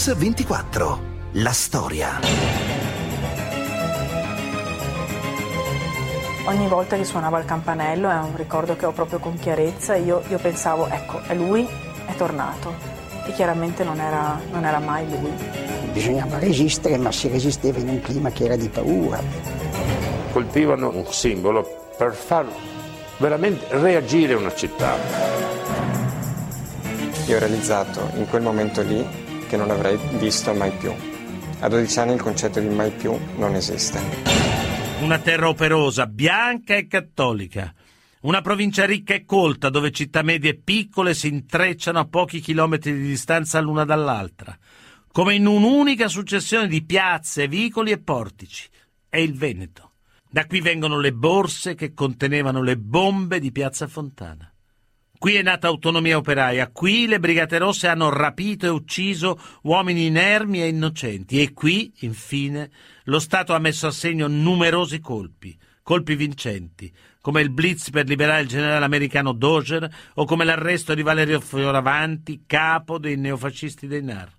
Mix24. La storia. Ogni volta che suonava il campanello è un ricordo che ho proprio con chiarezza. Io, io pensavo, ecco, è lui, è tornato. E chiaramente non era, non era mai lui. Bisognava resistere, ma si resisteva in un clima che era di paura. Colpivano un simbolo per far veramente reagire una città. Io ho realizzato in quel momento lì che non avrei visto mai più. A 12 anni il concetto di mai più non esiste. Una terra operosa, bianca e cattolica. Una provincia ricca e colta dove città medie e piccole si intrecciano a pochi chilometri di distanza l'una dall'altra, come in un'unica successione di piazze, vicoli e portici. È il Veneto. Da qui vengono le borse che contenevano le bombe di Piazza Fontana. Qui è nata autonomia operaia, qui le Brigate Rosse hanno rapito e ucciso uomini inermi e innocenti e qui, infine, lo Stato ha messo a segno numerosi colpi, colpi vincenti, come il blitz per liberare il generale americano Doger o come l'arresto di Valerio Fioravanti, capo dei neofascisti dei NAR.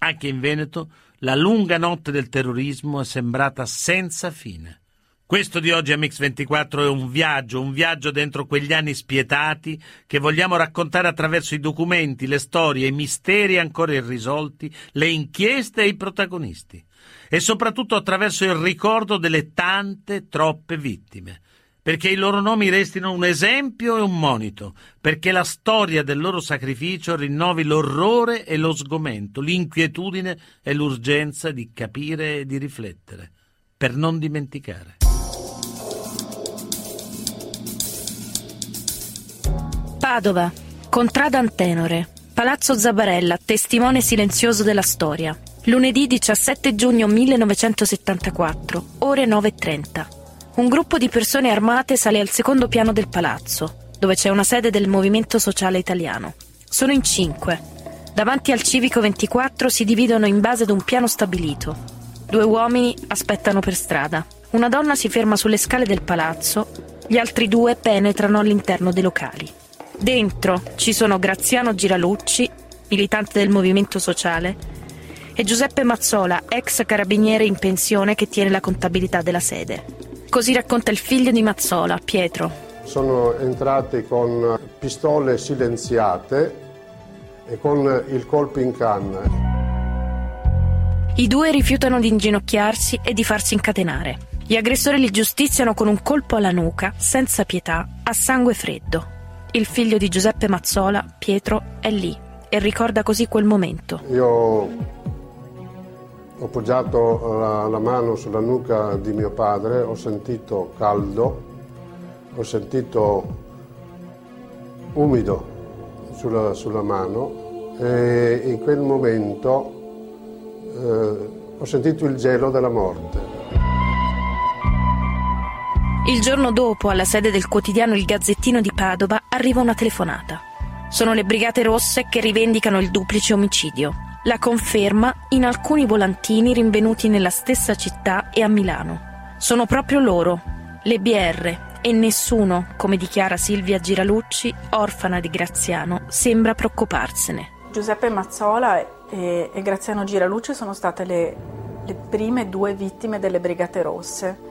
Anche in Veneto la lunga notte del terrorismo è sembrata senza fine. Questo di oggi a Mix24 è un viaggio, un viaggio dentro quegli anni spietati che vogliamo raccontare attraverso i documenti, le storie, i misteri ancora irrisolti, le inchieste e i protagonisti. E soprattutto attraverso il ricordo delle tante, troppe vittime. Perché i loro nomi restino un esempio e un monito, perché la storia del loro sacrificio rinnovi l'orrore e lo sgomento, l'inquietudine e l'urgenza di capire e di riflettere, per non dimenticare. Padova, Contrada Antenore, Palazzo Zabarella, testimone silenzioso della storia. Lunedì 17 giugno 1974, ore 9.30. Un gruppo di persone armate sale al secondo piano del palazzo, dove c'è una sede del Movimento Sociale Italiano. Sono in cinque. Davanti al Civico 24 si dividono in base ad un piano stabilito. Due uomini aspettano per strada. Una donna si ferma sulle scale del palazzo, gli altri due penetrano all'interno dei locali. Dentro ci sono Graziano Giralucci, militante del Movimento Sociale, e Giuseppe Mazzola, ex carabiniere in pensione che tiene la contabilità della sede. Così racconta il figlio di Mazzola, Pietro. Sono entrati con pistole silenziate e con il colpo in canna. I due rifiutano di inginocchiarsi e di farsi incatenare. Gli aggressori li giustiziano con un colpo alla nuca, senza pietà, a sangue freddo. Il figlio di Giuseppe Mazzola, Pietro, è lì e ricorda così quel momento. Io ho poggiato la, la mano sulla nuca di mio padre, ho sentito caldo, ho sentito umido sulla, sulla mano e in quel momento eh, ho sentito il gelo della morte. Il giorno dopo, alla sede del quotidiano Il Gazzettino di Padova, arriva una telefonata. Sono le Brigate Rosse che rivendicano il duplice omicidio. La conferma in alcuni volantini rinvenuti nella stessa città e a Milano. Sono proprio loro, le BR, e nessuno, come dichiara Silvia Giralucci, orfana di Graziano, sembra preoccuparsene. Giuseppe Mazzola e, e Graziano Giralucci sono state le, le prime due vittime delle Brigate Rosse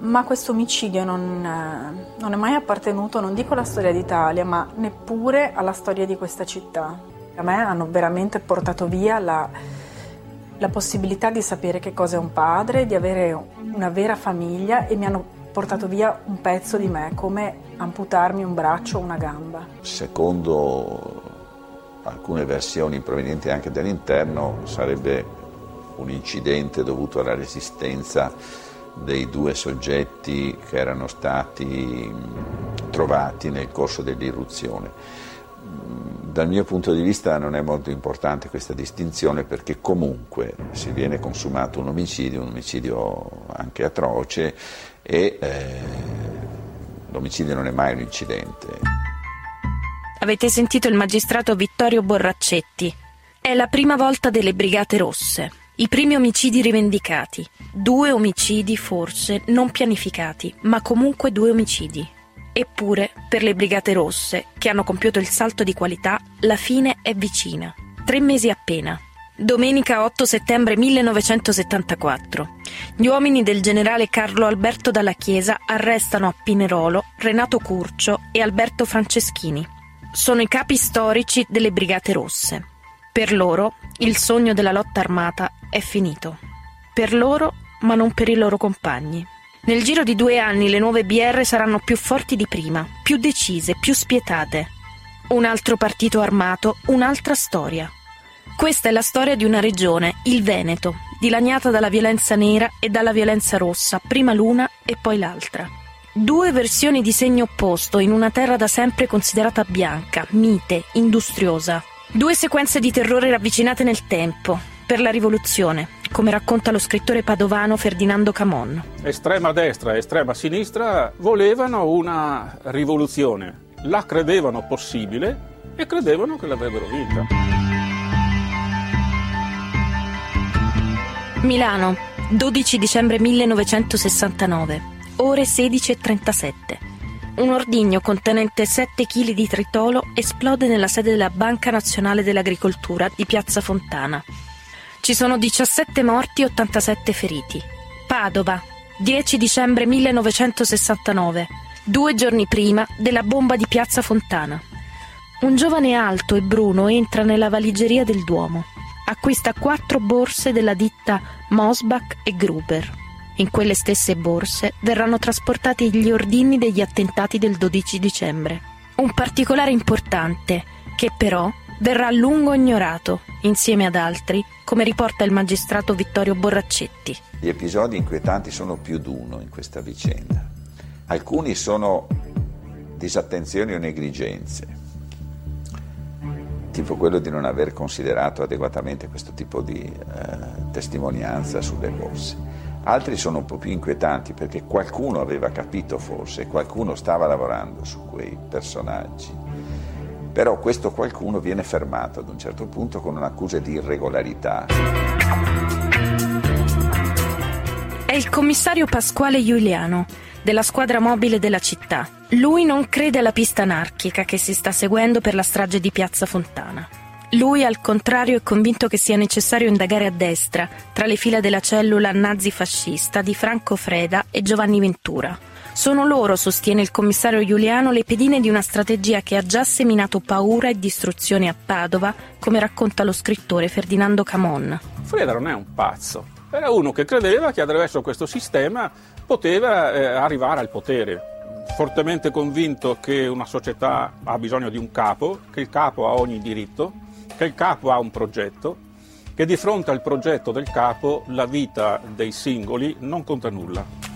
ma questo omicidio non, eh, non, è mai appartenuto, non dico alla storia d'Italia, ma neppure alla storia di questa città. A me hanno veramente portato via la, la possibilità di sapere che cosa è un padre, di avere una vera famiglia e mi hanno portato via un pezzo di me, come amputarmi un braccio o una gamba. Secondo alcune versioni provenienti anche dall'interno sarebbe un incidente dovuto alla resistenza dei due soggetti che erano stati trovati nel corso dell'irruzione. Dal mio punto di vista non è molto importante questa distinzione perché comunque si viene consumato un omicidio, un omicidio anche atroce e eh, l'omicidio non è mai un incidente. Avete sentito il magistrato Vittorio Borraccetti. È la prima volta delle Brigate Rosse. I primi omicidi rivendicati. Due omicidi forse non pianificati, ma comunque due omicidi. Eppure, per le Brigate Rosse, che hanno compiuto il salto di qualità, la fine è vicina. tre mesi appena. Domenica 8 settembre 1974. Gli uomini del generale Carlo Alberto Dalla Chiesa arrestano a Pinerolo Renato Curcio e Alberto Franceschini. Sono i capi storici delle Brigate Rosse. Per loro il sogno della lotta armata è finito. Per loro, ma non per i loro compagni. Nel giro di due anni le nuove BR saranno più forti di prima, più decise, più spietate. Un altro partito armato, un'altra storia. Questa è la storia di una regione, il Veneto, dilaniata dalla violenza nera e dalla violenza rossa, prima l'una e poi l'altra. Due versioni di segno opposto in una terra da sempre considerata bianca, mite, industriosa. Due sequenze di terrore ravvicinate nel tempo, per la rivoluzione, come racconta lo scrittore padovano Ferdinando Camon. Estrema destra e estrema sinistra volevano una rivoluzione, la credevano possibile e credevano che l'avrebbero vinta. Milano, 12 dicembre 1969, ore 16.37. Un ordigno contenente 7 kg di tritolo esplode nella sede della Banca Nazionale dell'Agricoltura di Piazza Fontana. Ci sono 17 morti e 87 feriti. Padova, 10 dicembre 1969, due giorni prima della bomba di Piazza Fontana. Un giovane alto e bruno entra nella valigeria del Duomo acquista quattro borse della ditta Mosbach e Gruber. In quelle stesse borse verranno trasportati gli ordini degli attentati del 12 dicembre. Un particolare importante, che però verrà a lungo ignorato, insieme ad altri, come riporta il magistrato Vittorio Borraccetti. Gli episodi inquietanti sono più d'uno in questa vicenda. Alcuni sono disattenzioni o negligenze, tipo quello di non aver considerato adeguatamente questo tipo di eh, testimonianza sulle borse. Altri sono un po' più inquietanti perché qualcuno aveva capito forse, qualcuno stava lavorando su quei personaggi. Però questo qualcuno viene fermato ad un certo punto con un'accusa di irregolarità. È il commissario Pasquale Giuliano della squadra mobile della città. Lui non crede alla pista anarchica che si sta seguendo per la strage di Piazza Fontana. Lui, al contrario, è convinto che sia necessario indagare a destra, tra le fila della cellula nazifascista di Franco Freda e Giovanni Ventura. Sono loro, sostiene il commissario Giuliano, le pedine di una strategia che ha già seminato paura e distruzione a Padova, come racconta lo scrittore Ferdinando Camon. Freda non è un pazzo, era uno che credeva che attraverso questo sistema poteva eh, arrivare al potere. Fortemente convinto che una società ha bisogno di un capo, che il capo ha ogni diritto, che il capo ha un progetto, che di fronte al progetto del capo la vita dei singoli non conta nulla.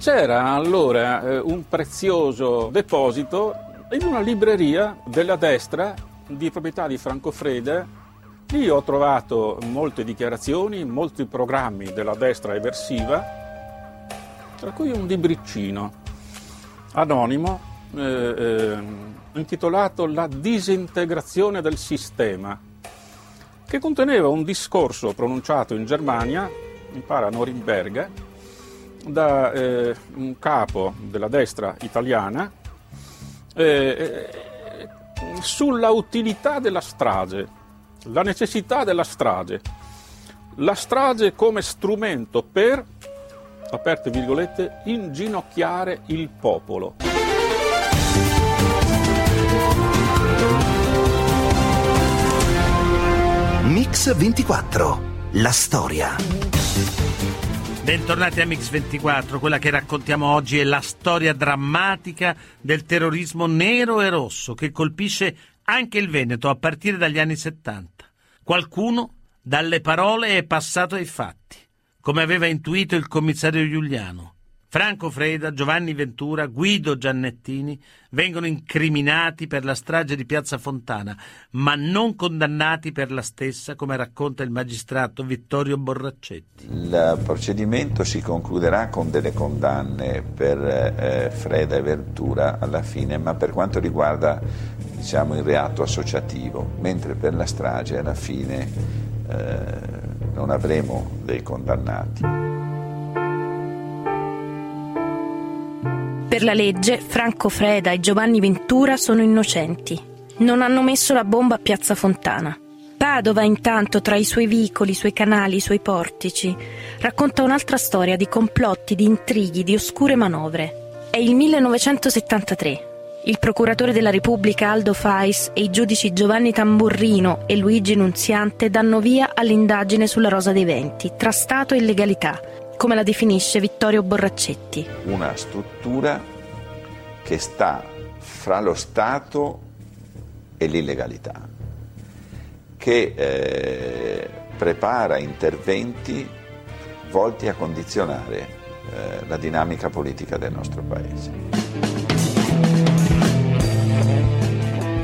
C'era allora eh, un prezioso deposito in una libreria della destra di proprietà di Franco Freda. Lì ho trovato molte dichiarazioni, molti programmi della destra eversiva tra cui un libriccino anonimo eh, eh, intitolato La disintegrazione del sistema, che conteneva un discorso pronunciato in Germania, mi pare a Norimberga, da eh, un capo della destra italiana eh, eh, sulla utilità della strage, la necessità della strage, la strage come strumento per aperte virgolette, inginocchiare il popolo. Mix 24, la storia. Bentornati a Mix24, quella che raccontiamo oggi è la storia drammatica del terrorismo nero e rosso che colpisce anche il Veneto a partire dagli anni 70. Qualcuno dalle parole è passato ai fatti come aveva intuito il commissario Giuliano. Franco Freda, Giovanni Ventura, Guido Giannettini vengono incriminati per la strage di Piazza Fontana, ma non condannati per la stessa, come racconta il magistrato Vittorio Borraccetti. Il procedimento si concluderà con delle condanne per eh, Freda e Ventura alla fine, ma per quanto riguarda diciamo, il reato associativo, mentre per la strage alla fine eh, non avremo dei condannati. Per la legge, Franco Freda e Giovanni Ventura sono innocenti. Non hanno messo la bomba a Piazza Fontana. Padova, intanto, tra i suoi vicoli, i suoi canali, i suoi portici, racconta un'altra storia di complotti, di intrighi, di oscure manovre. È il 1973. Il procuratore della Repubblica Aldo Fais e i giudici Giovanni Tamburrino e Luigi Nunziante danno via all'indagine sulla Rosa dei Venti, tra Stato e legalità, come la definisce Vittorio Borraccetti. Una struttura che sta fra lo Stato e l'illegalità, che eh, prepara interventi volti a condizionare eh, la dinamica politica del nostro Paese.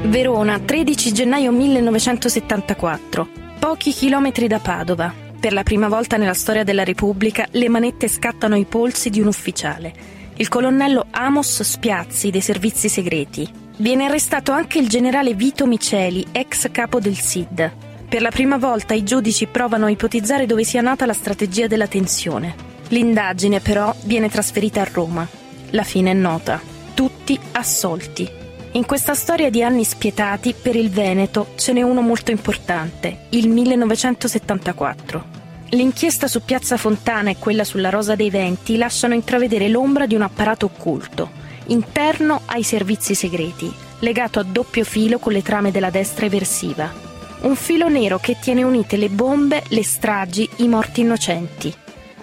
Verona, 13 gennaio 1974. Pochi chilometri da Padova. Per la prima volta nella storia della Repubblica le manette scattano ai polsi di un ufficiale. Il colonnello Amos Spiazzi dei servizi segreti. Viene arrestato anche il generale Vito Miceli, ex capo del SID. Per la prima volta i giudici provano a ipotizzare dove sia nata la strategia della tensione. L'indagine però viene trasferita a Roma. La fine è nota. Tutti assolti. In questa storia di anni spietati per il Veneto ce n'è uno molto importante, il 1974. L'inchiesta su Piazza Fontana e quella sulla Rosa dei Venti lasciano intravedere l'ombra di un apparato occulto, interno ai servizi segreti, legato a doppio filo con le trame della destra eversiva. Un filo nero che tiene unite le bombe, le stragi, i morti innocenti.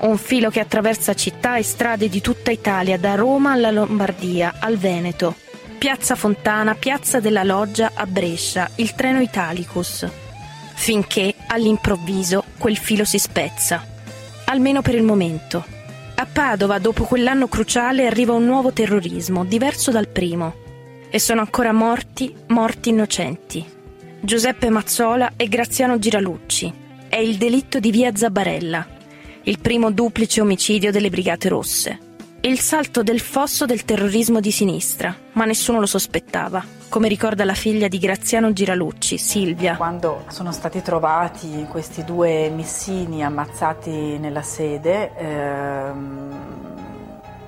Un filo che attraversa città e strade di tutta Italia, da Roma alla Lombardia, al Veneto, Piazza Fontana, Piazza della Loggia a Brescia, il treno Italicus. Finché, all'improvviso, quel filo si spezza. Almeno per il momento. A Padova, dopo quell'anno cruciale, arriva un nuovo terrorismo, diverso dal primo. E sono ancora morti, morti innocenti. Giuseppe Mazzola e Graziano Giralucci. È il delitto di via Zabarella, il primo duplice omicidio delle Brigate Rosse il salto del fosso del terrorismo di sinistra, ma nessuno lo sospettava, come ricorda la figlia di Graziano Giralucci, Silvia. Quando sono stati trovati questi due missini ammazzati nella sede, ehm,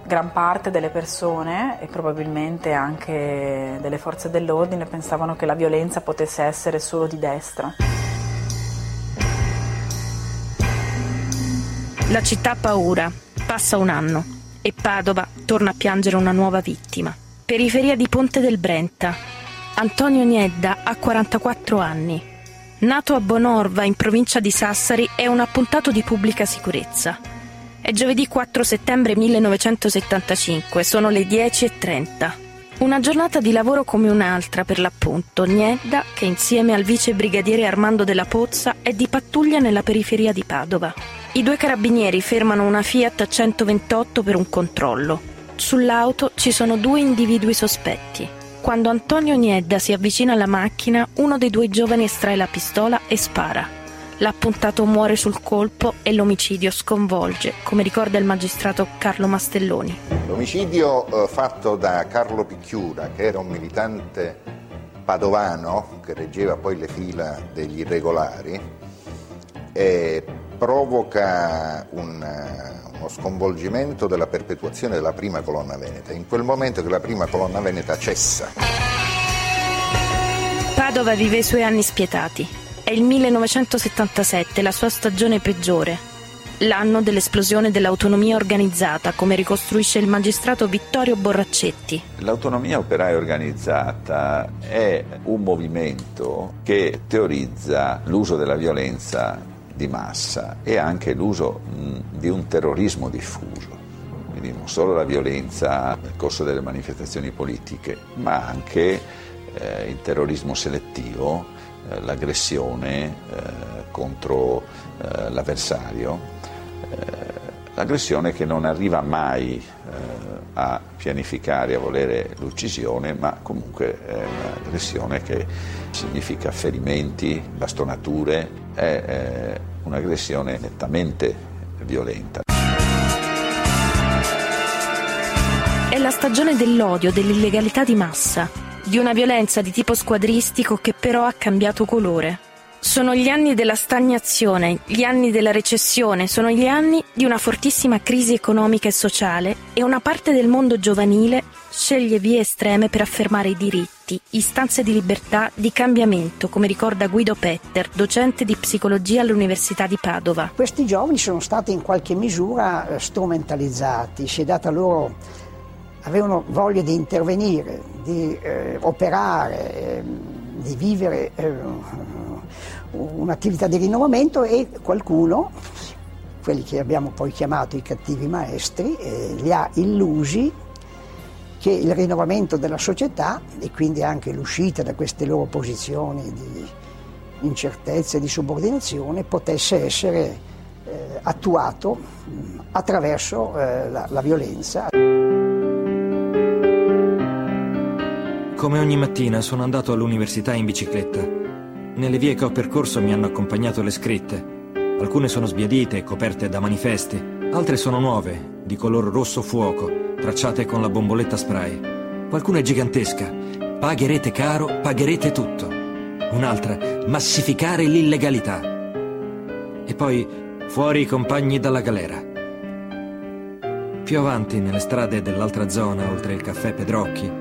gran parte delle persone e probabilmente anche delle forze dell'ordine pensavano che la violenza potesse essere solo di destra. La città ha paura. Passa un anno e Padova torna a piangere una nuova vittima. Periferia di Ponte del Brenta. Antonio Niedda ha 44 anni. Nato a Bonorva, in provincia di Sassari, è un appuntato di pubblica sicurezza. È giovedì 4 settembre 1975, sono le 10.30. Una giornata di lavoro come un'altra per l'appunto. Niedda, che insieme al vice brigadiere Armando della Pozza è di pattuglia nella periferia di Padova. I due carabinieri fermano una Fiat 128 per un controllo. Sull'auto ci sono due individui sospetti. Quando Antonio Niedda si avvicina alla macchina, uno dei due giovani estrae la pistola e spara. L'appuntato muore sul colpo e l'omicidio sconvolge, come ricorda il magistrato Carlo Mastelloni. L'omicidio eh, fatto da Carlo Picchiura, che era un militante padovano che reggeva poi le fila degli irregolari, è provoca un, eh, uno sconvolgimento della perpetuazione della prima colonna veneta, in quel momento che la prima colonna veneta cessa. Padova vive i suoi anni spietati. È il 1977, la sua stagione peggiore. L'anno dell'esplosione dell'autonomia organizzata, come ricostruisce il magistrato Vittorio Borraccetti. L'autonomia operaia organizzata è un movimento che teorizza l'uso della violenza di massa e anche l'uso di un terrorismo diffuso, quindi non solo la violenza nel corso delle manifestazioni politiche, ma anche eh, il terrorismo selettivo, eh, l'aggressione eh, contro eh, l'avversario, eh, l'aggressione che non arriva mai eh, a pianificare, a volere l'uccisione, ma comunque è un'aggressione che significa ferimenti, bastonature, è un'aggressione nettamente violenta. È la stagione dell'odio, dell'illegalità di massa, di una violenza di tipo squadristico che però ha cambiato colore. Sono gli anni della stagnazione, gli anni della recessione, sono gli anni di una fortissima crisi economica e sociale e una parte del mondo giovanile sceglie vie estreme per affermare i diritti, istanze di libertà, di cambiamento, come ricorda Guido Petter, docente di psicologia all'Università di Padova. Questi giovani sono stati in qualche misura eh, strumentalizzati, si è data loro, avevano voglia di intervenire, di eh, operare, eh, di vivere eh, un'attività di rinnovamento e qualcuno, quelli che abbiamo poi chiamato i cattivi maestri, eh, li ha illusi che il rinnovamento della società e quindi anche l'uscita da queste loro posizioni di incertezza e di subordinazione potesse essere eh, attuato mh, attraverso eh, la, la violenza. Come ogni mattina sono andato all'università in bicicletta. Nelle vie che ho percorso mi hanno accompagnato le scritte. Alcune sono sbiadite e coperte da manifesti, altre sono nuove, di color rosso fuoco, tracciate con la bomboletta spray. Qualcuna è gigantesca. Pagherete caro, pagherete tutto. Un'altra, massificare l'illegalità. E poi, fuori i compagni dalla galera. Più avanti, nelle strade dell'altra zona, oltre il caffè Pedrocchi,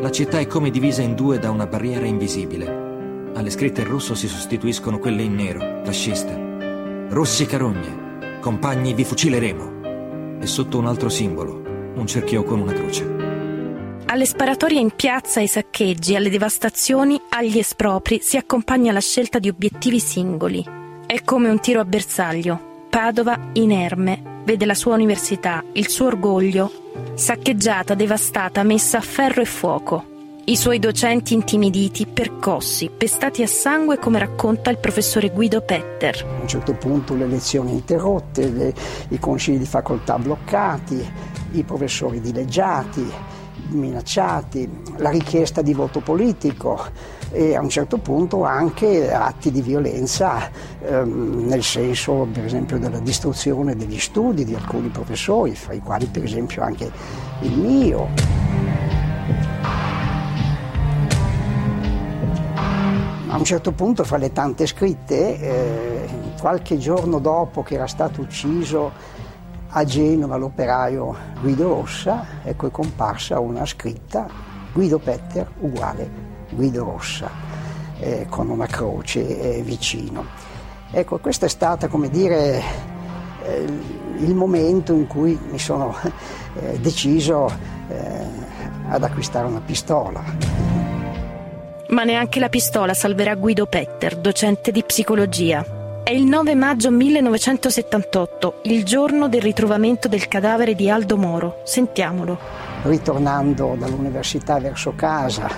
la città è come divisa in due da una barriera invisibile. Alle scritte in rosso si sostituiscono quelle in nero, fasciste. Rossi carogne, compagni vi fucileremo. E sotto un altro simbolo, un cerchio con una croce. Alle sparatorie in piazza, ai saccheggi, alle devastazioni, agli espropri si accompagna la scelta di obiettivi singoli. È come un tiro a bersaglio. Padova, inerme, vede la sua università, il suo orgoglio, saccheggiata, devastata, messa a ferro e fuoco. I suoi docenti intimiditi, percossi, pestati a sangue come racconta il professore Guido Petter. A un certo punto le lezioni interrotte, le, i consigli di facoltà bloccati, i professori dileggiati, minacciati, la richiesta di voto politico e a un certo punto anche atti di violenza ehm, nel senso per esempio della distruzione degli studi di alcuni professori, fra i quali per esempio anche il mio. Un certo punto, fra le tante scritte, eh, qualche giorno dopo che era stato ucciso a Genova l'operaio Guido Rossa, ecco è comparsa una scritta Guido Petter uguale Guido Rossa, eh, con una croce eh, vicino. Ecco, questo è stato, come dire, eh, il momento in cui mi sono eh, deciso eh, ad acquistare una pistola. Ma neanche la pistola salverà Guido Petter, docente di psicologia. È il 9 maggio 1978, il giorno del ritrovamento del cadavere di Aldo Moro. Sentiamolo. Ritornando dall'università verso casa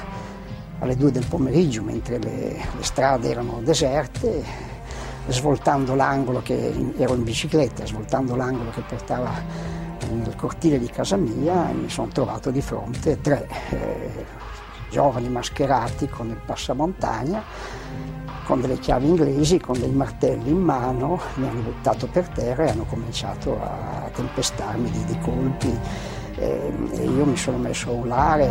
alle due del pomeriggio, mentre le, le strade erano deserte, svoltando l'angolo che ero in bicicletta, svoltando l'angolo che portava nel cortile di casa mia, mi sono trovato di fronte tre eh, giovani mascherati con il passamontagna con delle chiavi inglesi, con dei martelli in mano, mi hanno buttato per terra e hanno cominciato a tempestarmi di, di colpi e, e io mi sono messo a urlare.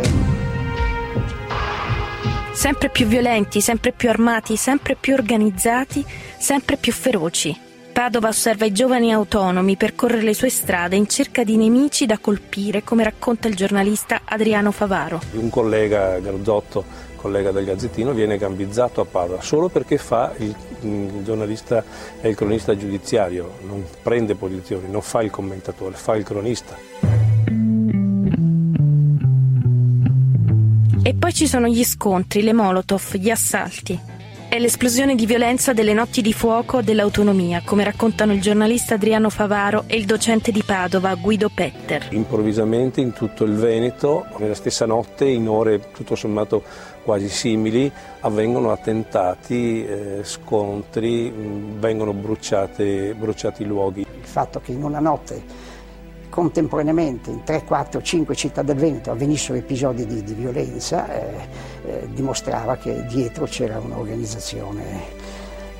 Sempre più violenti, sempre più armati, sempre più organizzati, sempre più feroci. Padova osserva i giovani autonomi percorrere le sue strade in cerca di nemici da colpire, come racconta il giornalista Adriano Favaro. Un collega Garzotto collega del Gazzettino, viene gambizzato a Padova solo perché fa il, il giornalista e il cronista giudiziario, non prende posizioni, non fa il commentatore, fa il cronista. E poi ci sono gli scontri, le molotov, gli assalti. È l'esplosione di violenza delle notti di fuoco dell'autonomia, come raccontano il giornalista Adriano Favaro e il docente di Padova Guido Petter. Improvvisamente in tutto il Veneto, nella stessa notte, in ore tutto sommato quasi simili, avvengono attentati, eh, scontri, mh, vengono bruciate, bruciati luoghi. Il fatto che in una notte contemporaneamente in 3, 4, 5 città del Veneto avvenissero episodi di, di violenza eh, eh, dimostrava che dietro c'era un'organizzazione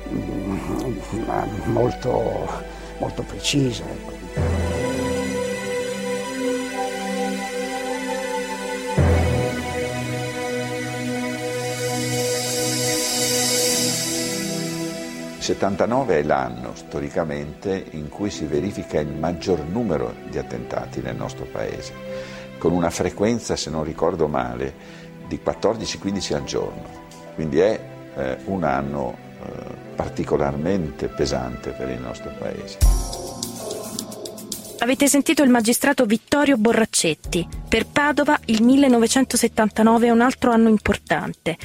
mm, molto, molto precisa. Ecco. 79 è l'anno storicamente in cui si verifica il maggior numero di attentati nel nostro paese. con una frequenza, se non ricordo male, di 14-15 al giorno. Quindi è eh, un anno eh, particolarmente pesante per il nostro Paese. Avete sentito il magistrato Vittorio Borraccetti. Per Padova il 1979 è un altro anno importante,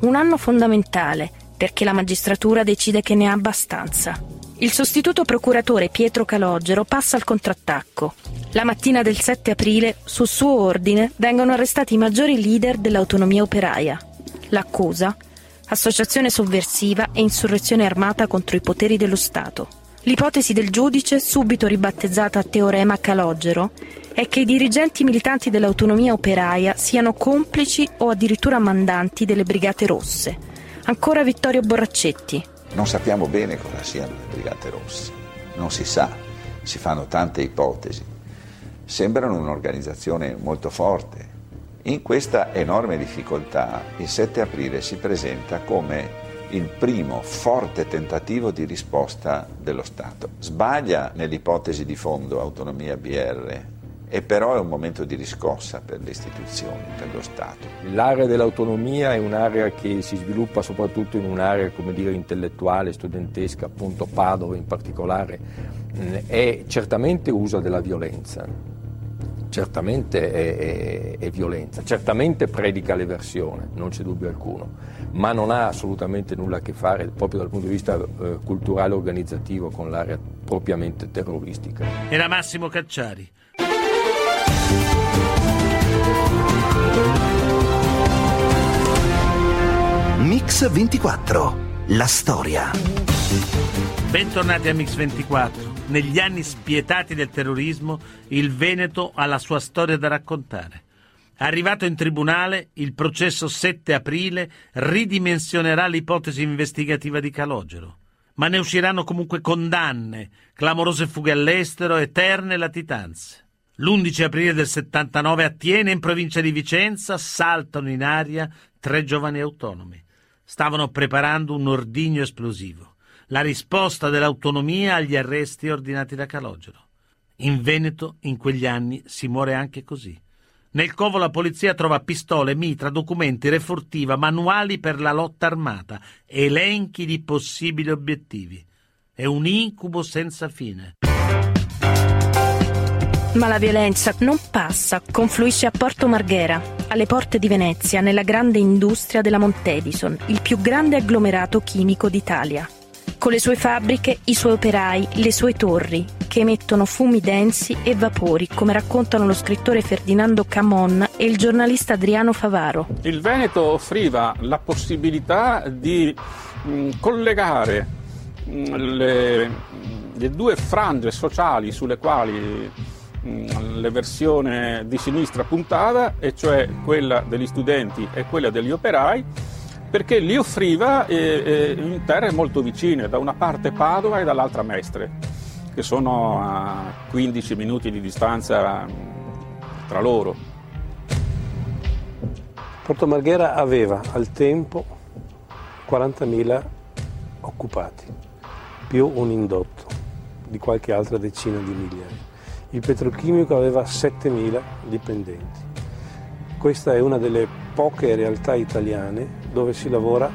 un anno fondamentale, perché la magistratura decide che ne ha abbastanza. Il sostituto procuratore Pietro Calogero passa al contrattacco. La mattina del 7 aprile, su suo ordine, vengono arrestati i maggiori leader dell'autonomia operaia. L'accusa? Associazione sovversiva e insurrezione armata contro i poteri dello Stato. L'ipotesi del giudice, subito ribattezzata Teorema Calogero, è che i dirigenti militanti dell'autonomia operaia siano complici o addirittura mandanti delle Brigate Rosse. Ancora Vittorio Borraccetti. Non sappiamo bene cosa siano le Brigate Rosse, non si sa, si fanno tante ipotesi. Sembrano un'organizzazione molto forte. In questa enorme difficoltà il 7 aprile si presenta come il primo forte tentativo di risposta dello Stato. Sbaglia nell'ipotesi di fondo autonomia BR e però è un momento di riscossa per le istituzioni, per lo Stato. L'area dell'autonomia è un'area che si sviluppa soprattutto in un'area come dire, intellettuale, studentesca, appunto Padova in particolare, e certamente usa della violenza, certamente è, è, è violenza, certamente predica l'eversione, non c'è dubbio alcuno ma non ha assolutamente nulla a che fare proprio dal punto di vista eh, culturale e organizzativo con l'area propriamente terroristica. Era Massimo Cacciari. Mix 24, la storia. Bentornati a Mix 24. Negli anni spietati del terrorismo, il Veneto ha la sua storia da raccontare. Arrivato in tribunale, il processo 7 aprile ridimensionerà l'ipotesi investigativa di Calogero. Ma ne usciranno comunque condanne, clamorose fughe all'estero, eterne latitanze. L'11 aprile del 79 a Tiene, in provincia di Vicenza, saltano in aria tre giovani autonomi. Stavano preparando un ordigno esplosivo, la risposta dell'autonomia agli arresti ordinati da Calogero. In Veneto, in quegli anni, si muore anche così. Nel covo la polizia trova pistole, mitra, documenti, re furtiva, manuali per la lotta armata, elenchi di possibili obiettivi. È un incubo senza fine. Ma la violenza non passa, confluisce a Porto Marghera, alle porte di Venezia, nella grande industria della Montedison, il più grande agglomerato chimico d'Italia. Con le sue fabbriche, i suoi operai, le sue torri, che emettono fumi densi e vapori, come raccontano lo scrittore Ferdinando Camon e il giornalista Adriano Favaro. Il Veneto offriva la possibilità di mh, mm, collegare mh, mm, le, le, due frange sociali sulle quali mm, l'eversione di sinistra puntava, e cioè quella degli studenti e quella degli operai, perché li offriva eh, eh, in terre molto vicine, da una parte Padova e dall'altra Mestre che sono a 15 minuti di distanza tra loro. Porto Marghera aveva al tempo 40.000 occupati, più un indotto di qualche altra decina di migliaia. Il petrochimico aveva 7.000 dipendenti. Questa è una delle poche realtà italiane dove si lavora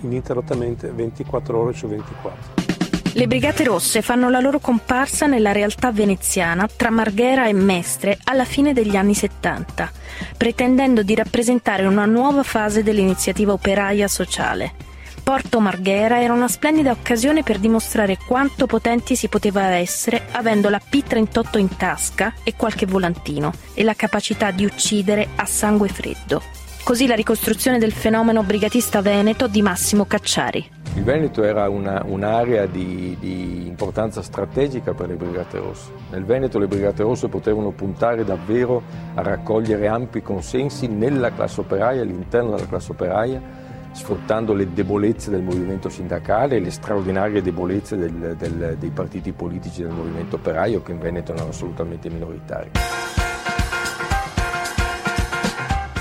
ininterrottamente 24 ore su 24. Le Brigate Rosse fanno la loro comparsa nella realtà veneziana tra Marghera e Mestre alla fine degli anni 70, pretendendo di rappresentare una nuova fase dell'iniziativa operaia sociale. Porto Marghera era una splendida occasione per dimostrare quanto potenti si poteva essere avendo la P38 in tasca e qualche volantino e la capacità di uccidere a sangue freddo. Così la ricostruzione del fenomeno brigatista veneto di Massimo Cacciari. Il Veneto era una, un'area di, di, importanza strategica per le Brigate Rosse. Nel Veneto le Brigate Rosse potevano puntare davvero a raccogliere ampi consensi nella classe operaia, all'interno della classe operaia, sfruttando le debolezze del movimento sindacale e le straordinarie debolezze del, del, dei partiti politici del movimento operaio che in Veneto erano assolutamente minoritari.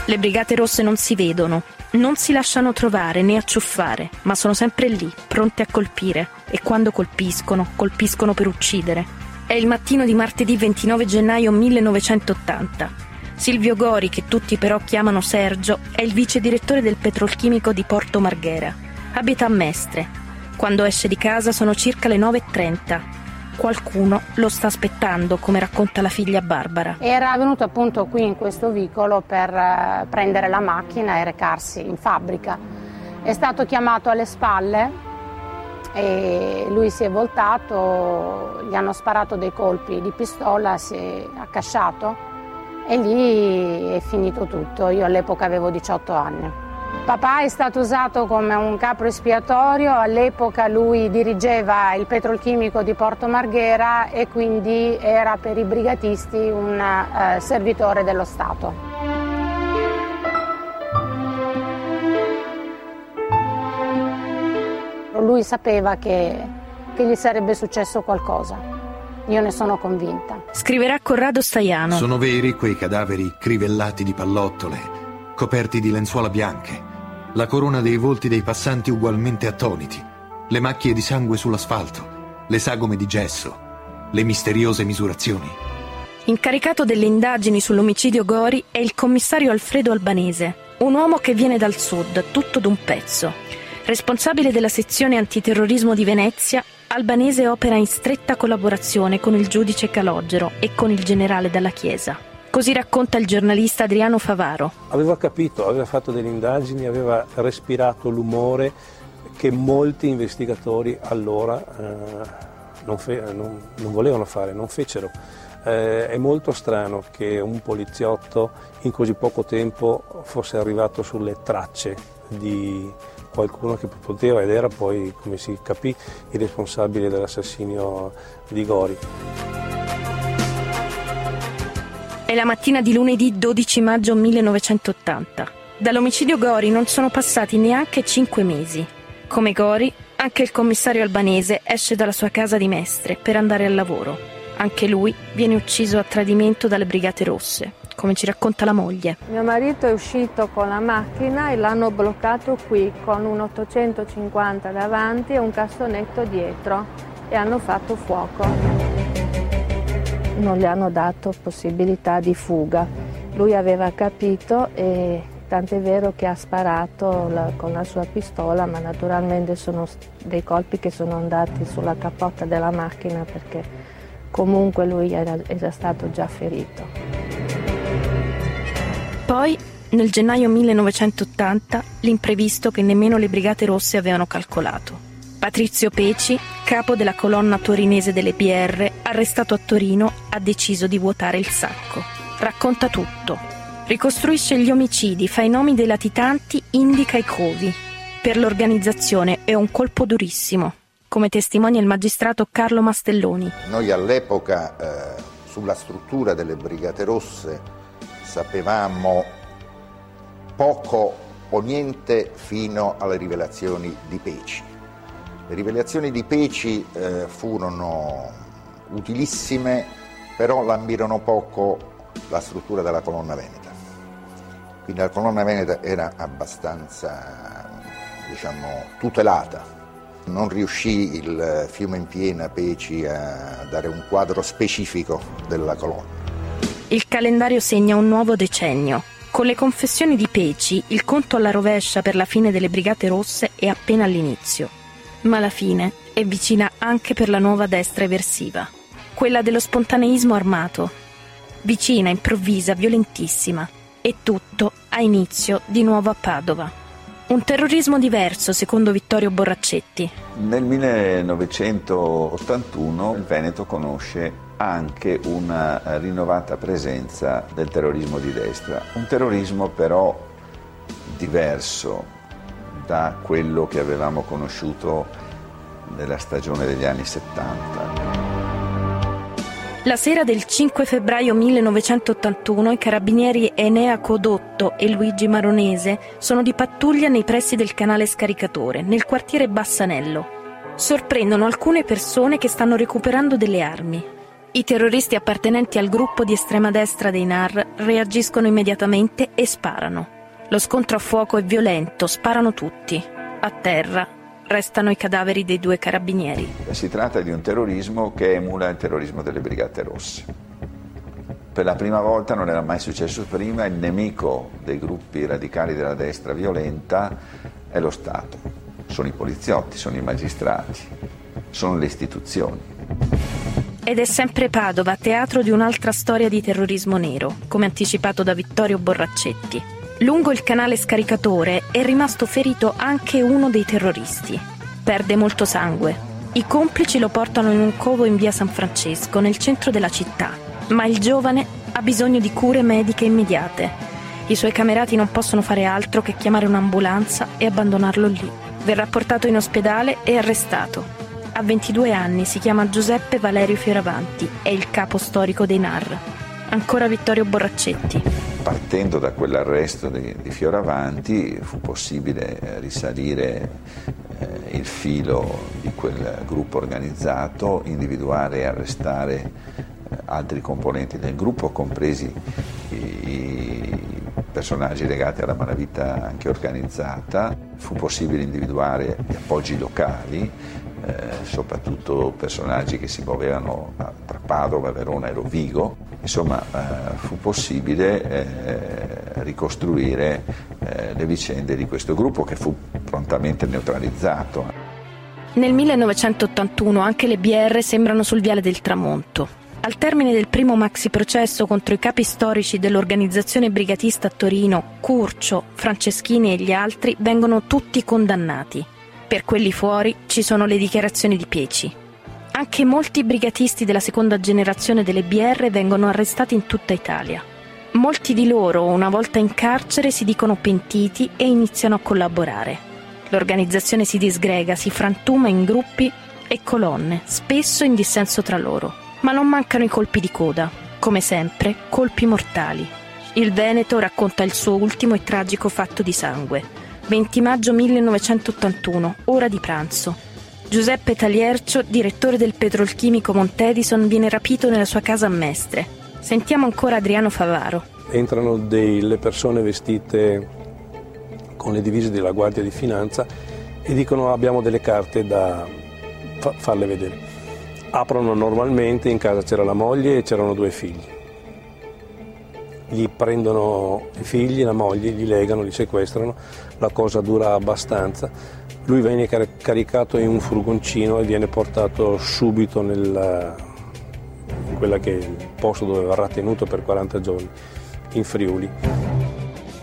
Le Brigate Rosse non si vedono, non si lasciano trovare né acciuffare, ma sono sempre lì, pronte a colpire. E quando colpiscono, colpiscono per uccidere. È il mattino di martedì 29 gennaio 1980. Silvio Gori, che tutti però chiamano Sergio, è il vice direttore del petrolchimico di Porto Marghera. Abita a Mestre. Quando esce di casa sono circa le 9.30. Qualcuno lo sta aspettando, come racconta la figlia Barbara. Era venuto appunto qui in questo vicolo per eh, prendere la macchina e recarsi in fabbrica. È stato chiamato alle spalle e lui si è voltato, gli hanno sparato dei colpi di pistola, si è accasciato e lì è finito tutto. Io all'epoca avevo 18 anni. Papà è stato usato come un capro espiatorio, all'epoca lui dirigeva il petrolchimico di Porto Marghera e quindi era per i brigatisti un eh, servitore dello Stato. Lui sapeva che, che gli sarebbe successo qualcosa. Io ne sono convinta. Scriverà Corrado Staiano. Sono veri quei cadaveri crivellati di pallottole, coperti di lenzuola bianche, la corona dei volti dei passanti ugualmente attoniti, le macchie di sangue sull'asfalto, le sagome di gesso, le misteriose misurazioni. Incaricato delle indagini sull'omicidio Gori è il commissario Alfredo Albanese, un uomo che viene dal sud, tutto d'un pezzo. Responsabile della sezione antiterrorismo di Venezia, Albanese opera in stretta collaborazione con il giudice Calogero e con il generale dalla Chiesa. Così racconta il giornalista Adriano Favaro. Aveva capito, aveva fatto delle indagini, aveva respirato l'umore che molti investigatori allora eh, non, fe- non, non, volevano fare, non fecero. Eh, è molto strano che un poliziotto in così poco tempo fosse arrivato sulle tracce di, qualcuno che poteva ed era poi, come si capì, il responsabile dell'assassinio di Gori. È la mattina di lunedì 12 maggio 1980. Dall'omicidio Gori non sono passati neanche cinque mesi. Come Gori, anche il commissario albanese esce dalla sua casa di Mestre per andare al lavoro. Anche lui viene ucciso a tradimento dalle Brigate Rosse come ci racconta la moglie. Mio marito è uscito con la macchina e l'hanno bloccato qui con un 850 davanti e un cassonetto dietro e hanno fatto fuoco. Non gli hanno dato possibilità di fuga. Lui aveva capito e tant'è vero che ha sparato la, con la sua pistola, ma naturalmente sono dei colpi che sono andati sulla capota della macchina perché comunque lui era, era stato già ferito. Poi, nel gennaio 1980, l'imprevisto che nemmeno le Brigate Rosse avevano calcolato. Patrizio Peci, capo della colonna torinese delle PR, arrestato a Torino, ha deciso di vuotare il sacco. Racconta tutto. Ricostruisce gli omicidi, fa i nomi dei latitanti, indica i covi. Per l'organizzazione è un colpo durissimo, come testimonia il magistrato Carlo Mastelloni. Noi all'epoca eh, sulla struttura delle Brigate Rosse sapevamo poco o niente fino alle rivelazioni di Peci. Le rivelazioni di Peci eh, furono utilissime, però lambirono poco la struttura della colonna veneta. Quindi la colonna veneta era abbastanza diciamo, tutelata. Non riuscì il fiume in piena Peci a dare un quadro specifico della colonna il calendario segna un nuovo decennio. Con le confessioni di Peci, il conto alla rovescia per la fine delle Brigate Rosse è appena all'inizio. Ma la fine è vicina anche per la nuova destra eversiva, quella dello spontaneismo armato. Vicina, improvvisa, violentissima. E tutto ha inizio di nuovo a Padova. Un terrorismo diverso, secondo Vittorio Borraccetti. Nel 1981 il Veneto conosce anche una eh, rinnovata presenza del terrorismo di destra, un terrorismo però diverso da quello che avevamo conosciuto nella stagione degli anni 70. La sera del 5 febbraio 1981 i carabinieri Enea Codotto e Luigi Maronese sono di pattuglia nei pressi del canale Scaricatore, nel quartiere Bassanello. Sorprendono alcune persone che stanno recuperando delle armi. I terroristi appartenenti al gruppo di estrema destra dei NAR reagiscono immediatamente e sparano. Lo scontro a fuoco è violento, sparano tutti. A terra restano i cadaveri dei due carabinieri. Si tratta di un terrorismo che emula il terrorismo delle Brigate Rosse. per la prima volta, non era mai successo prima, il nemico dei gruppi radicali della destra violenta è lo Stato, sono i poliziotti, sono i magistrati, sono le istituzioni. Ed è sempre Padova, teatro di un'altra storia di terrorismo nero, come anticipato da Vittorio Borraccetti. Lungo il canale scaricatore è rimasto ferito anche uno dei terroristi. Perde molto sangue. I complici lo portano in un covo in via San Francesco, nel centro della città. Ma il giovane ha bisogno di cure mediche immediate. I suoi camerati non possono fare altro che chiamare un'ambulanza e abbandonarlo lì. Verrà portato in ospedale e arrestato ha 22 anni, si chiama Giuseppe Valerio Fioravanti, è il capo storico dei NAR. Ancora Vittorio Borraccetti. Partendo da quell'arresto di, di Fioravanti fu possibile eh, risalire eh, il filo di quel gruppo organizzato, individuare e arrestare eh, altri componenti del gruppo, compresi i, i personaggi legati alla malavita anche organizzata. Fu possibile individuare gli appoggi locali eh, soprattutto personaggi che si muovevano tra Padova, Verona e Rovigo, insomma eh, fu possibile eh, ricostruire eh, le vicende di questo gruppo che fu prontamente neutralizzato. Nel 1981 anche le BR sembrano sul viale del tramonto. Al termine del primo maxi processo contro i capi storici dell'organizzazione brigatista a Torino, Curcio, Franceschini e gli altri vengono tutti condannati. Per quelli fuori ci sono le dichiarazioni di Peci. Anche molti brigatisti della seconda generazione delle BR vengono arrestati in tutta Italia. Molti di loro, una volta in carcere, si dicono pentiti e iniziano a collaborare. L'organizzazione si disgrega, si frantuma in gruppi e colonne, spesso in dissenso tra loro. Ma non mancano i colpi di coda, come sempre, colpi mortali. Il Veneto racconta il suo ultimo e tragico fatto di sangue 20 maggio 1981, ora di pranzo. Giuseppe Taliercio, direttore del petrolchimico Montedison, viene rapito nella sua casa a Mestre. Sentiamo ancora Adriano Favaro. Entrano delle persone vestite con le divise della Guardia di Finanza e dicono abbiamo delle carte da fa- farle vedere. Aprono normalmente, in casa c'era la moglie e c'erano due figli gli prendono i figli, la moglie, li legano, li sequestrano, la cosa dura abbastanza. Lui viene caricato in un furgoncino e viene portato subito nel, in quella che è il posto dove verrà tenuto per 40 giorni, in Friuli.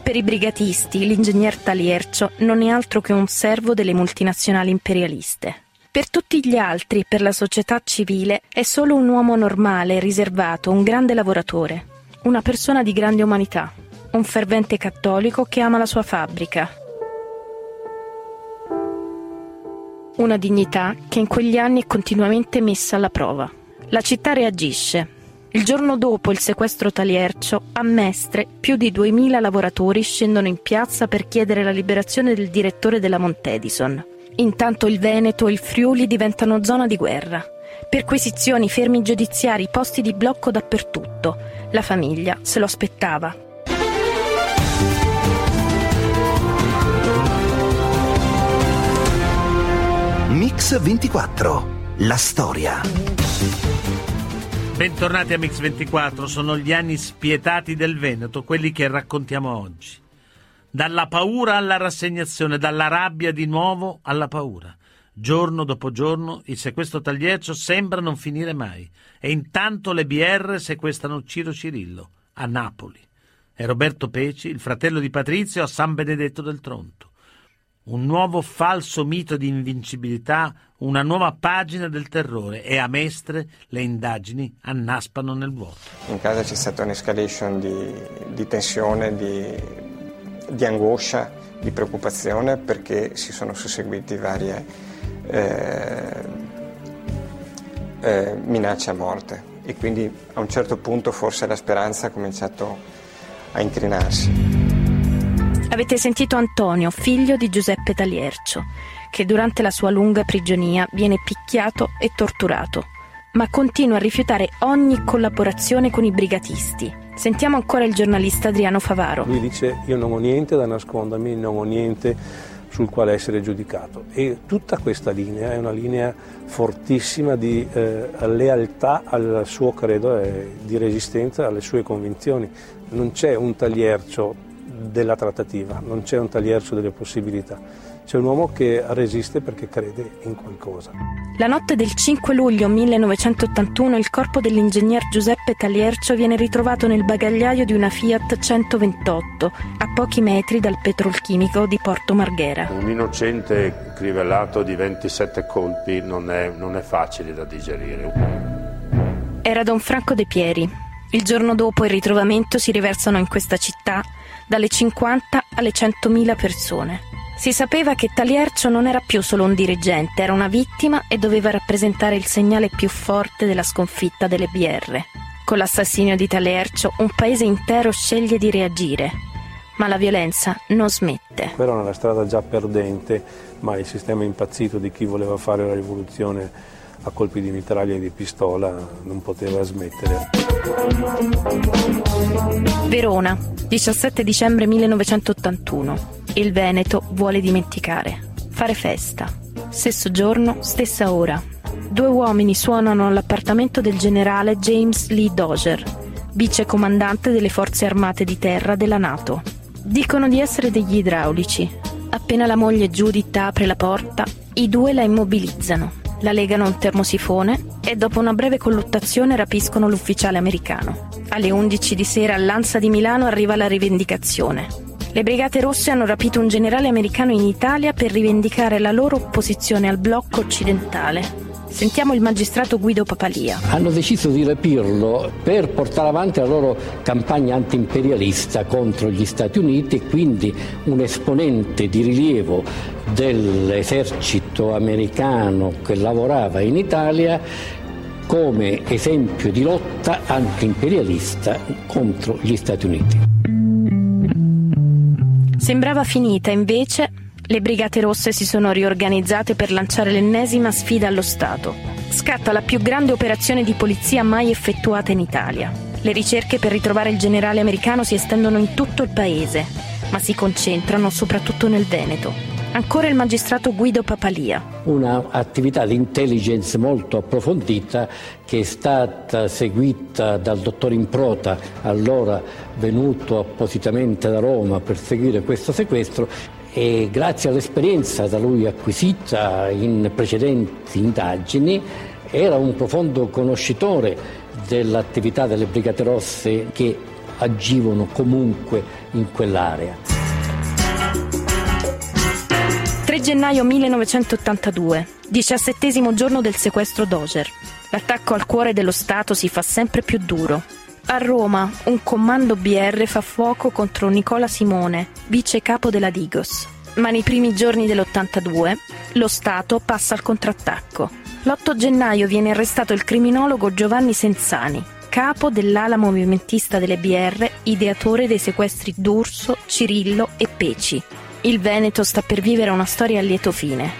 Per i brigatisti, l'ingegner Taliercio non è altro che un servo delle multinazionali imperialiste. Per tutti gli altri per la società civile è solo un uomo normale, riservato, un grande lavoratore, una persona di grande umanità, un fervente cattolico che ama la sua fabbrica. Una dignità che in quegli anni è continuamente messa alla prova. La città reagisce. Il giorno dopo il sequestro Taliercio, a Mestre più di 2000 lavoratori scendono in piazza per chiedere la liberazione del direttore della Montedison. Intanto il Veneto e il Friuli diventano zona di guerra. Perquisizioni, fermi giudiziari, posti di blocco dappertutto. La famiglia se lo aspettava. Mix 24. La storia. Bentornati a Mix 24, sono gli anni spietati del Veneto, quelli che raccontiamo oggi. Dalla paura alla rassegnazione, dalla rabbia di nuovo alla paura. Giorno dopo giorno il sequestro tagliercio sembra non finire mai e intanto le BR sequestrano Ciro Cirillo a Napoli e Roberto Peci, il fratello di Patrizio, a San Benedetto del Tronto. Un nuovo falso mito di invincibilità, una nuova pagina del terrore e a Mestre le indagini annaspano nel vuoto. In casa c'è stata un'escalation di, di tensione, di, di angoscia, di preoccupazione perché si sono susseguiti varie eh, eh, minacce a morte e quindi a un certo punto forse la speranza ha cominciato a incrinarsi. Avete sentito Antonio, figlio di Giuseppe Taliercio, che durante la sua lunga prigionia viene picchiato e torturato, ma continua a rifiutare ogni collaborazione con i brigatisti. Sentiamo ancora il giornalista Adriano Favaro. Lui dice io non ho niente da nascondermi, non ho niente sul quale essere giudicato. E tutta questa linea è una linea fortissima di eh, lealtà al suo credo e di resistenza alle sue convinzioni. Non c'è un tagliercio della trattativa, non c'è un tagliercio delle possibilità c'è un uomo che resiste perché crede in qualcosa. La notte del 5 luglio 1981 il corpo dell'ingegner Giuseppe Taliercio viene ritrovato nel bagagliaio di una Fiat 128 a pochi metri dal petrolchimico di Porto Marghera. Un innocente crivellato di 27 colpi non è, non è facile da digerire. Era Don Franco De Pieri. Il giorno dopo il ritrovamento si riversano in questa città dalle 50 alle 100.000 persone. Si sapeva che Taliercio non era più solo un dirigente, era una vittima e doveva rappresentare il segnale più forte della sconfitta delle BR. Con l'assassinio di Taliercio un paese intero sceglie di reagire, ma la violenza non smette. Quella era una strada già perdente, ma il sistema impazzito di chi voleva fare la rivoluzione a colpi di mitraglia e di pistola non poteva smettere. Verona, 17 dicembre 1981. Il Veneto vuole dimenticare. Fare festa. Stesso giorno, stessa ora. Due uomini suonano all'appartamento del generale James Lee Dozier, vice comandante delle forze armate di terra della Nato. Dicono di essere degli idraulici. Appena la moglie Judith apre la porta, i due la immobilizzano, la legano a un termosifone e dopo una breve colluttazione rapiscono l'ufficiale americano. Alle 11 di sera all'Ansa di Milano arriva la rivendicazione. Le Brigate Rosse hanno rapito un generale americano in Italia per rivendicare la loro opposizione al blocco occidentale. Sentiamo il magistrato Guido Papalia. Hanno deciso di rapirlo per portare avanti la loro campagna antiimperialista contro gli Stati Uniti e quindi un esponente di rilievo dell'esercito americano che lavorava in Italia come esempio di lotta antiimperialista contro gli Stati Uniti. Sembrava finita, invece le Brigate Rosse si sono riorganizzate per lanciare l'ennesima sfida allo Stato. Scatta la più grande operazione di polizia mai effettuata in Italia. Le ricerche per ritrovare il generale americano si estendono in tutto il paese, ma si concentrano soprattutto nel Veneto. Ancora il magistrato Guido Papalia. Un'attività di intelligence molto approfondita che è stata seguita dal dottor Improta, allora venuto appositamente da Roma per seguire questo sequestro e grazie all'esperienza da lui acquisita in precedenti indagini era un profondo conoscitore dell'attività delle Brigate Rosse che agivano comunque in quell'area. 3 gennaio 1982, diciassettesimo giorno del sequestro Doger. L'attacco al cuore dello Stato si fa sempre più duro. A Roma, un comando BR fa fuoco contro Nicola Simone, vice capo della Digos. Ma nei primi giorni dell'82 lo Stato passa al contrattacco. L'8 gennaio viene arrestato il criminologo Giovanni Senzani, capo dell'ala movimentista delle BR, ideatore dei sequestri D'Urso, Cirillo e Peci. Il Veneto sta per vivere una storia a lieto fine.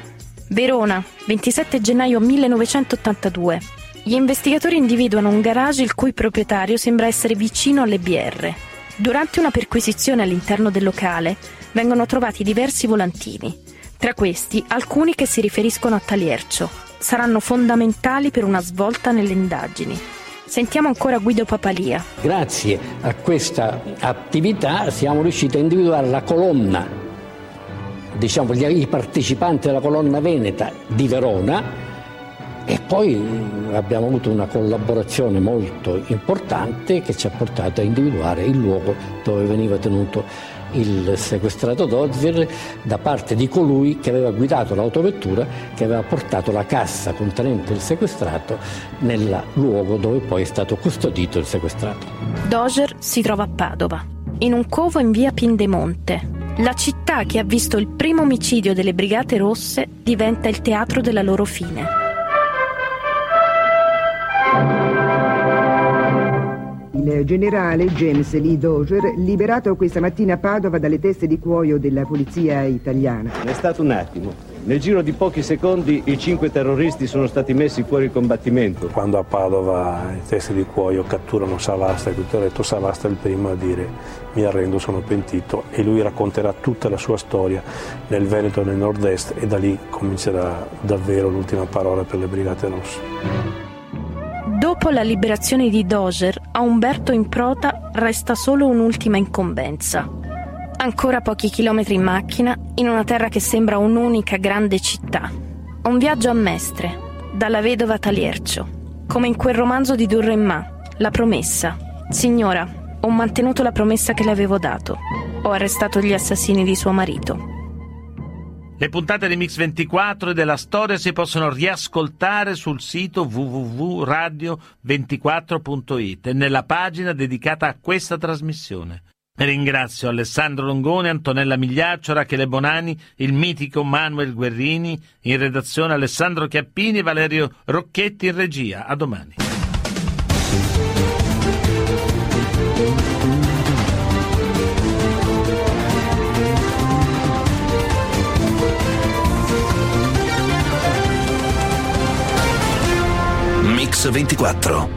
Verona, 27 gennaio 1982. Gli investigatori individuano un garage il cui proprietario sembra essere vicino alle BR. Durante una perquisizione all'interno del locale vengono trovati diversi volantini. Tra questi alcuni che si riferiscono a Taliercio. Saranno fondamentali per una svolta nelle indagini. Sentiamo ancora Guido Papalia. Grazie a questa attività siamo riusciti a individuare la colonna diciamo, i partecipanti della colonna veneta di Verona e poi abbiamo avuto una collaborazione molto importante che ci ha portato a individuare il luogo dove veniva tenuto il sequestrato Dozier da parte di colui che aveva guidato l'autovettura che aveva portato la cassa contenente il sequestrato nel luogo dove poi è stato custodito il sequestrato. Dozier si trova a Padova, in un covo in via Pindemonte, la città che ha visto il primo omicidio delle Brigate Rosse diventa il teatro della loro fine. Il generale James Lee Dozier, liberato questa mattina a Padova dalle teste di cuoio della polizia italiana. È stato un attimo. Nel giro di pochi secondi i cinque terroristi sono stati messi fuori combattimento. Quando a Padova i testi di cuoio catturano Savasta e tutto il resto, Savasta è il primo a dire mi arrendo, sono pentito e lui racconterà tutta la sua storia nel Veneto e nel nord-est e da lì comincerà davvero l'ultima parola per le Brigate Rosse. Dopo la liberazione di Doger, a Umberto Improta resta solo un'ultima incombenza. Ancora pochi chilometri in macchina, in una terra che sembra un'unica grande città. Un viaggio a Mestre, dalla vedova Taliercio, come in quel romanzo di Durremma, La promessa. Signora, ho mantenuto la promessa che le avevo dato. Ho arrestato gli assassini di suo marito. Le puntate di Mix24 e della storia si possono riascoltare sul sito www.radio24.it e nella pagina dedicata a questa trasmissione. Ringrazio Alessandro Longone, Antonella Migliaccio, Rachele Bonani, il mitico Manuel Guerrini, in redazione Alessandro Chiappini e Valerio Rocchetti in regia. A domani. Mix 24